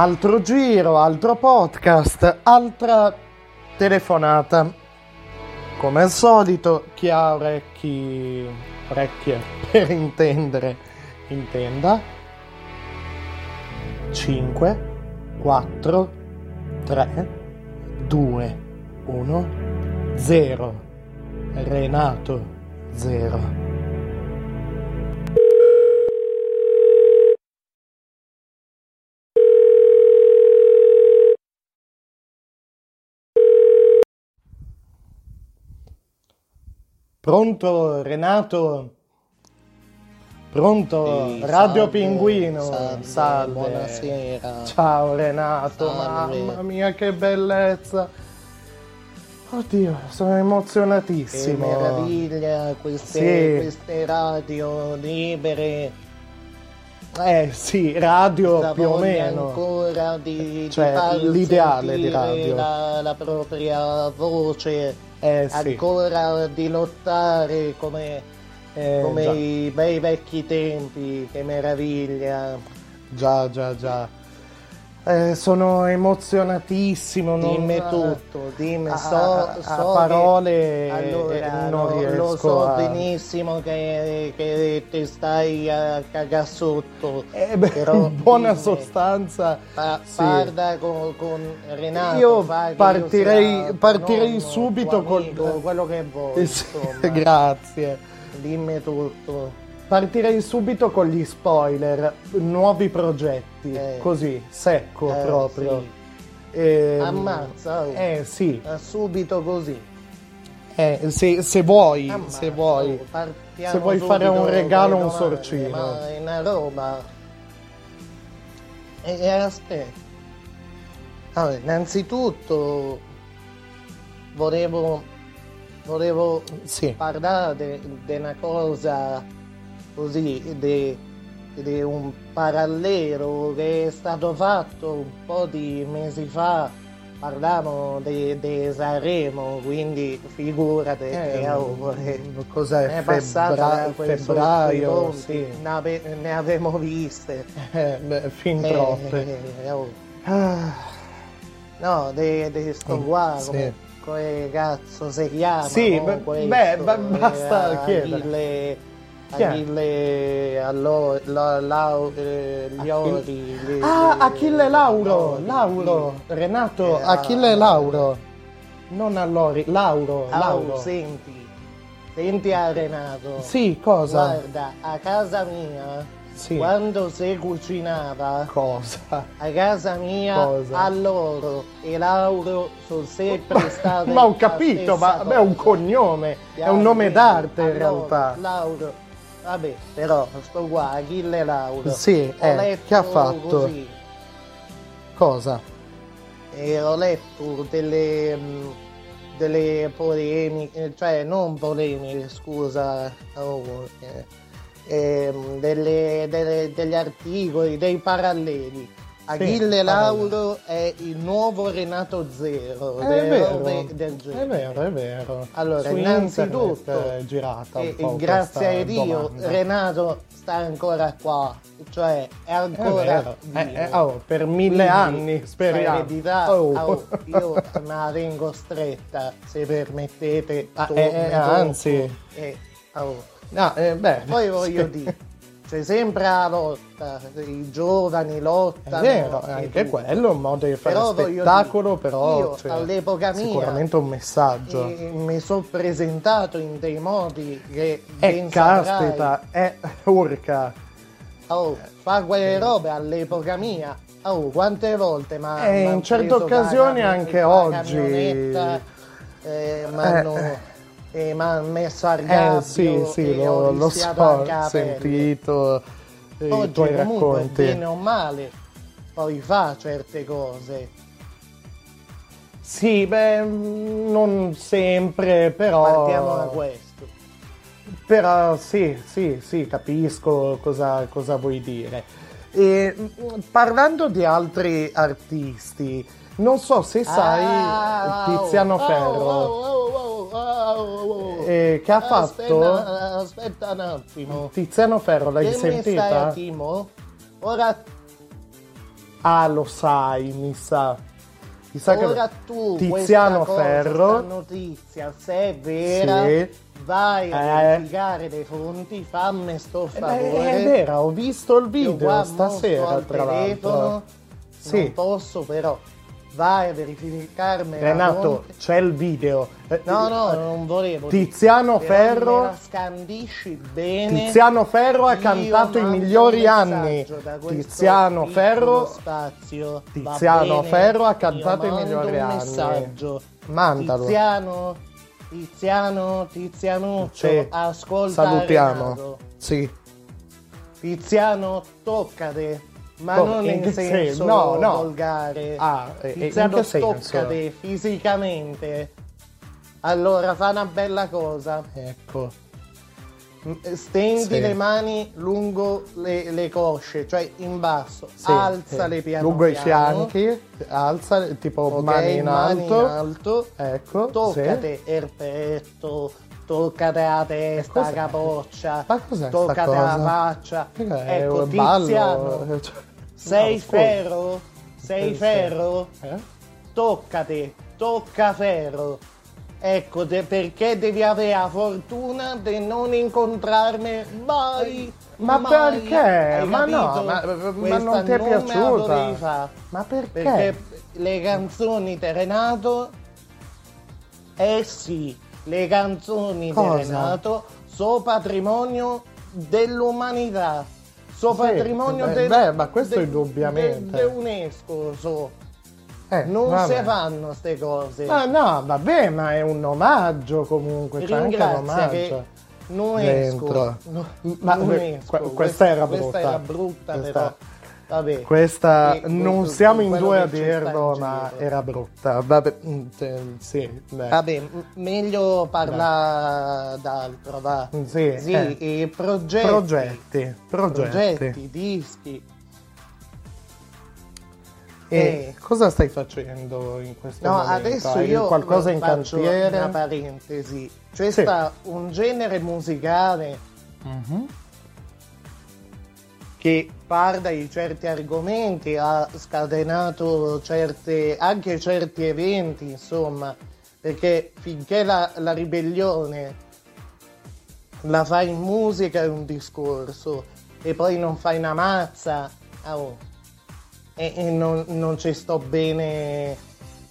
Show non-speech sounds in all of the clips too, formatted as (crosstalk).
Altro giro, altro podcast, altra telefonata. Come al solito, chi ha orecchi, orecchie (laughs) per intendere, intenda. 5, 4, 3, 2, 1, 0. Renato 0. Pronto Renato? Pronto? Sì, Radio salve, Pinguino. salve, buonasera. Ciao Renato, Salve. mamma mia che bellezza. Oddio, sono Che emozionatissimo. meraviglia queste, Sì. queste radio libere. Eh sì, radio La più o meno. ancora di, di Cioè, far l'ideale di radio. La, la propria voce, Eh sì. ancora di lottare come, Eh, come i bei vecchi tempi. Che meraviglia. Già, già, già. Eh, sono emozionatissimo. non- Dimmi tutto, dimmi, a- so, a- a so parole, che, eh, allora, non lo, riesco lo so a- benissimo che, che ti stai a cagare sotto, Eh, beh, però in buona dimmi, sostanza. pa- sì. parla con, con Renato, Io partirei- sia partirei nonno, subito amico, quello che vuoi, (laughs) Eh, Grazie. dimmi tutto. Partirei subito con gli spoiler, nuovi progetti, Eh. così, secco Eh, proprio. sì. Ehm, Ammazza, oh. Eh sì, Ah, subito così. eh, se, se vuoi, Ammazza, se vuoi. oh, se vuoi fare un regalo, un sorcino. Ma è una roba. E, e aspetta. Allora, innanzitutto volevo, volevo Sì, parlare di una cosa così, di un parallelo che è stato fatto un po' di mesi fa. Parlavamo di, di Sanremo, quindi figurati che eh, oh, eh, cos'è? è passata Febbra- febbraio, sì. ne, ne avevamo viste. Eh, beh, fin Eh, troppe. eh, oh. Ah, No, di, di sto Mm, qua, sì. come, cazzo si chiama? Sì, no, beh, eh, basta chiedere. Achille, Chi è? Achille, allo, la, la, eh, gli Achille- ori. le- Ah, le- Achille Lauro, Lauro. Renato, Eh, Achille Lauro, non Allori, Lauro, Ah, Lauro. oh, senti, senti a Renato. Sì, cosa? Guarda, a casa mia, Sì. quando si cucinava, Cosa? a casa mia, Cosa? a loro e Lauro sono sempre (laughs) state Ma ho capito, ma beh, è un cognome, è Chiaro, un nome d'arte in realtà. Lauro, vabbè, però sto qua, Achille Lauro. Sì, eh, che ha fatto? Così, Cosa? e ho letto delle, mh, delle polemiche, cioè non polemiche, scusa, oh, eh, ehm, delle- delle- degli articoli, dei paralleli. Achille. Lauro è il nuovo Renato Zero, È vero, del genere. è vero, è vero. Allora, Su innanzitutto, è girata un E, po' e grazie a Dio domanda. Renato sta ancora qua, cioè è È ancora eh, eh, oh, per mille Quindi, anni, speriamo. eredità, Oh. oh, io me la tengo stretta, se permettete. Ah, torno eh, eh, anzi. Eh, oh. No, eh, beh, Poi voglio (laughs) sì. dire, c'è sempre la lotta, i giovani È lottano. vero, e anche tutto. quello è un modo di fare Però spettacolo, dire, però io cioè, all'epoca mia sicuramente un messaggio. e mi sono presentato in dei modi che Eh, caspita, eh, urca. Oh, fa quelle robe all'epoca mia. Oh, quante volte ma Eh, in certe occasioni anche oggi. Eh, m'hanno Eh. Eh, m'hanno messo a Eh gabbio sì, sì, e lo, lo so, ho sentito eh, i Oggi tuoi comunque racconti. bene o male poi fa certe cose. Sì, beh, non sempre, però... Partiamo da questo. Però sì, sì, sì, capisco cosa, cosa vuoi dire. E, parlando di altri artisti, non so se sai Ah, Tiziano oh, Ferro, oh, oh, oh, oh, eh, che ha fatto... Aspetta, aspetta un attimo. Tiziano Ferro, l'hai Che sentita? attimo? Ora Ah, lo sai, mi sa. Mi sa Ora che tu Tiziano cosa, Ferro. notizia, se è vera, Sì. vai a Eh. verificare le fonti, fammi sto Eh, favore. è vera, ho visto il video stasera, tra l'altro. Sì. Non posso però, vai a verificarmi Renato, fonte. c'è il video. Eh, No, no, eh, non volevo. Tiziano Ferro. scandisci bene. Tiziano Ferro ha cantato i migliori un anni. Tiziano Ferro. spazio. Tiziano bene? Ferro ha cantato i migliori un anni. messaggio. Mandalo. Tiziano, Tiziano, Tizianuccio, Sì. ascolta Salutiamo. Renato. Sì. Tiziano, toccate. Ma Come? non In senso senso? No, no. volgare. Ah, e- e in Tiziano, che senso? toccate fisicamente. Allora, fa una bella cosa. Ecco. Stendi Sì. le mani lungo le, le cosce, cioè in basso, Sì, alzale sì. piano Lungo i piano, fianchi, alza, tipo ok, mani in mani alto. in alto, Ecco. toccate il petto, toccate la testa, Cos'è? la capoccia, Ma cos'è toccate la faccia. È Ecco, un. Tiziano, cioè- sei no, ferro? Sei ferro? Eh? Toccate, tocca ferro. Ecco, de- perché devi avere la fortuna di non incontrarmi mai. Ma mai. perché? Ma no, ma- ma non ti è la piaciuta? Ma perché? Perché le canzoni di Renato, eh sì, le canzoni Cosa? di Renato sono patrimonio dell'umanità. Sono Sì, patrimonio beh, del, beh, ma questo del- indubbiamente. UNESCO. so. Eh, Non vabbè. si fanno queste cose. Ma no, vabbè, ma è un omaggio comunque, c'è anche l'omaggio. non esco. No, Ma non esco. que- questa era Questa brutta. era brutta, Questa- però. Vabbè. Questa non siamo in due a dirlo, ma era brutta. Vabbè, mm, sì, beh. Vabbè, meglio parlare d'altro, va. Sì, Sì, eh. e progetti. progetti, progetti. Progetti, dischi. E Eh. cosa stai facendo in questo No, momento? adesso Hai io qualcosa in cantiere? una parentesi. C'è Sì. sta un genere musicale Mhm. Che parla di certi argomenti, ha scatenato certe, anche certi eventi, insomma, perché finché la, la ribellione la fai in musica è un discorso e poi non fai una mazza oh, e, e non, non ci sto bene,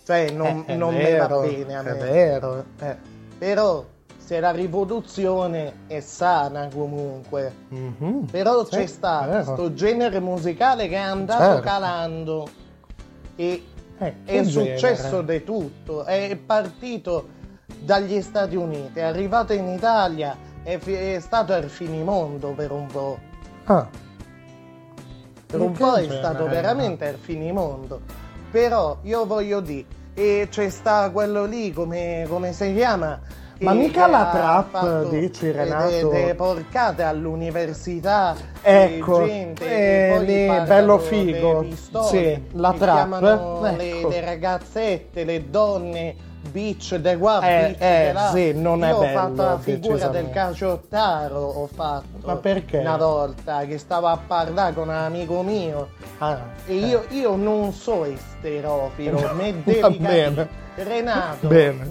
cioè non, Eh, è non me va vero, bene a È me. vero. eh. Però se la rivoluzione è sana comunque, Mhm. però Sì, c'è stato questo genere musicale che è andato Certo. calando e Eh, è successo genere? di tutto. È partito dagli Stati Uniti, è arrivato in Italia, è, fi- è stato al finimondo per un po'. Ah, Per un po' è stato veramente al finimondo. Però io voglio dire, e c'è sta quello lì, come, come si chiama? Ma mica la trap, dici, Renato? de- de porcate all'università. Ecco, gente eh, parlano bello figo. Sì, la trap, le, ecco. le ragazzette, le donne, bitch de qua, Eh, bitch eh, sì, non è Io ho bello, fatto la figura del caciottaro, ho fatto. Ma perché? Una volta che stavo a parlare con un amico mio ah, e io, io non so esterofilo, (laughs) capire. bene. Renato Bene.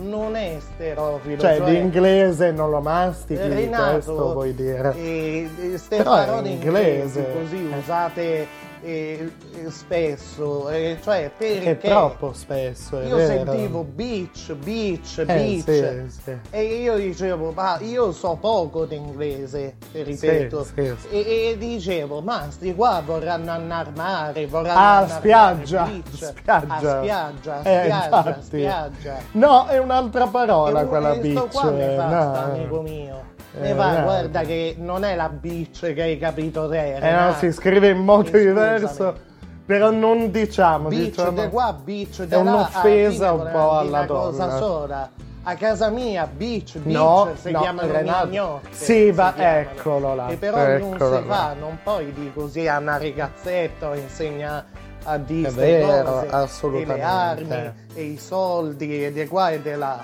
Esterofilo. Cioè, cioè, l'inglese non lo mastichi, Renato, questo vuoi dire. e, e ste Però parole inglese. inglesi così Eh. usate eh, eh, spesso, eh, cioè perché È troppo spesso, è io vero. sentivo beach, beach, Eh, beach sì, sì. e io dicevo, ma io so poco d'inglese, ti ripeto, Sì. E, e dicevo, ma sti qua vorranno andare al mare, vorranno Ah, andare spiaggia, beach, spiaggia. a spiaggia, a Eh, spiaggia, a spiaggia. No, è un'altra parola E quella questo bitch. qua mi fa no. sta amico mio. Eh, va, guarda che non è la bitch che hai capito te. Eh no, si scrive in modo scusami. diverso, però non diciamo, Beach diciamo... de qua, beach de È là, un'offesa alla un po' alla una cosa donna. sola. A casa mia, beach, beach, No, si no, chiamano Renato. mignotte. Sì, si va- eccolo là, E però non eccolo si là. fa, non puoi dire così a una ragazzetta insegna a dire vero, cose. E le armi, e i soldi, e di qua e di là.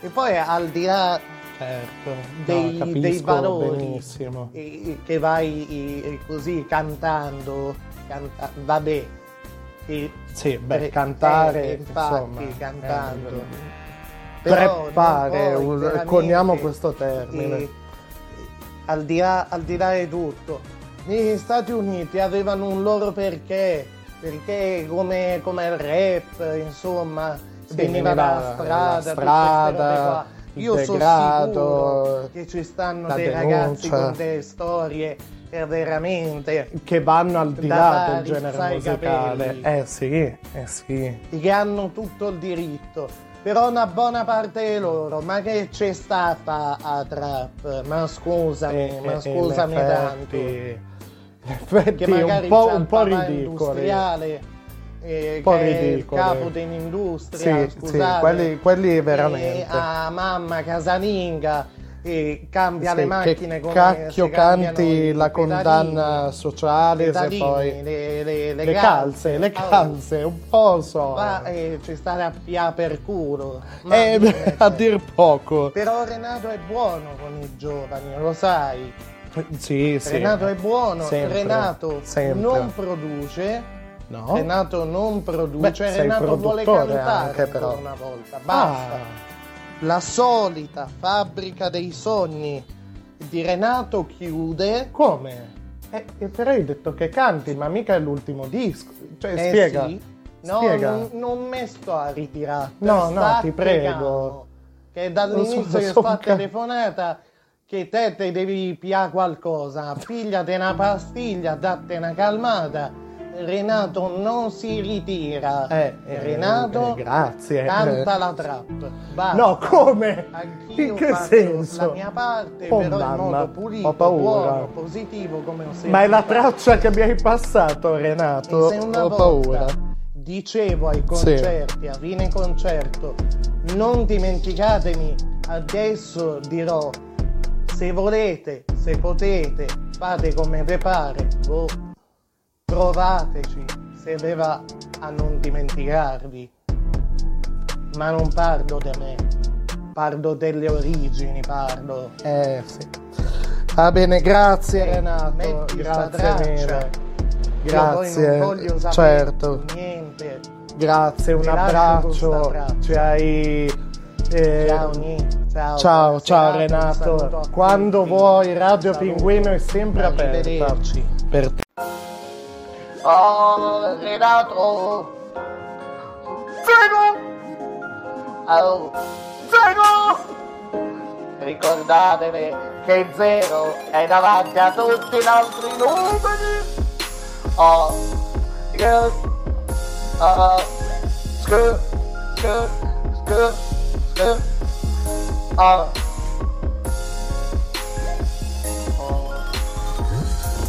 E poi al di là Certo, dei, no, dei valori. e- e che vai e- e così cantando, canta- vabbè, E, sì, beh, cantare, eh, infatti, insomma, cantando. Eh, preppare, us- coniamo questo termine. eh, al, di là, al di là di tutto, negli Stati Uniti avevano un loro perché, perché come, come il rap, insomma, Sì, veniva dalla strada, strada, Io sono che ci stanno dei ragazzi denuncia. con delle storie eh, veramente che vanno al di là del genere musicale. Eh sì, eh sì. che hanno tutto il diritto. Però una buona parte di loro, ma che c'è stata a trap? Ma scusami, E- ma e- scusami in tanto. effetti- Che magari un po' eh, Un po' che è il capo di un'industria, Sì, scusate. sì, quelli, quelli e veramente. a mamma casalinga e cambia Sì, le macchine come cacchio canti la condanna sociale se pedalini, poi le, le, le le calze, le Oh, calze, un po' so. Va e ci sta a pia per culo. Eh, (laughs) a dir poco. Però Renato è buono con i giovani, lo sai. Sì, sì. Renato è buono, Sempre, Renato sempre. non produce, No? Renato non produce, Beh, Renato vuole cantare anche, una volta, basta. Ah, La solita fabbrica dei sogni di Renato chiude. come? Eh, eh, però hai detto che canti, ma mica è l'ultimo disco. Cioè, Eh spiega. sì. No, spiega. non, non mi sto a ritirare. No, no, sta ti prego. Che dall'inizio So- che so- fa ca- telefonata che te te devi pigliare qualcosa, pigliate una pastiglia, datte una calmata. Renato non si ritira. Eh, eh, Renato eh, grazie. canta la trap. Basta. No, come? Anch'io In che senso? la mia parte, Oh, però in mamma, modo ho pulito, paura. buono, positivo, come ho sempre Ma è la traccia che mi hai passato, Renato. Ho volta paura. dicevo ai concerti, a fine concerto, non dimenticatemi, adesso dirò, se volete, se potete, fate come vi pare, boh, provateci, se vi va a non dimenticarvi. Ma non parlo di me, parlo delle origini, parlo. Eh sì. Va bene, grazie Eh, Renato. Grazie mille. Grazie. non certo. niente. Grazie, un abbraccio. Ci hai. eh, Ciao ciao. Ciao, ciao Renato. Quando tutti. vuoi, Radio Saluto. Pinguino è sempre aperta. Arrivederci. Per te. Oh, Renato! Zero! Oh, zero! Ricordatevi che zero è davanti a tutti gli altri numeri! Oh, yes, oh, scu, scu, scu, scu, oh.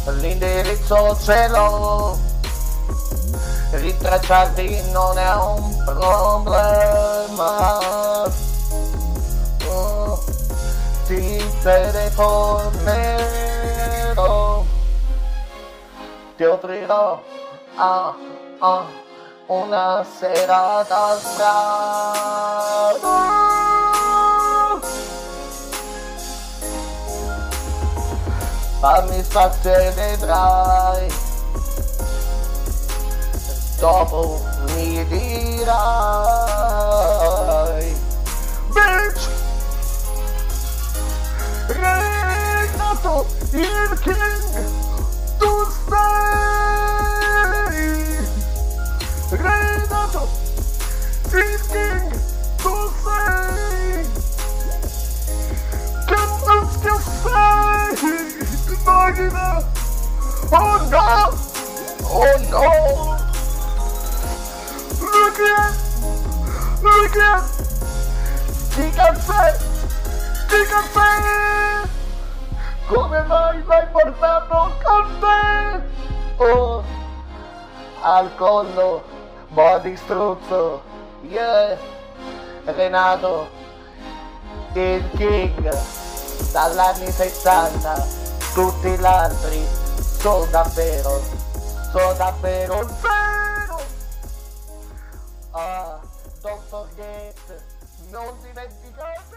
L'indirizzo ce l'ho Ritracciarti non è un problema. Oh, Ti telefonerò. Ti offrirò ah, ah, una serata strada Fammi spazio vedrai Dopo mi dirai Bitch Renato il king Tu sei te Oh Al collo Body struzzo Yeah Renato Il king Dall'anni 60 Tutti gli altri Sono davvero Sono davvero zero Ah, don't forget, non dimenticatevi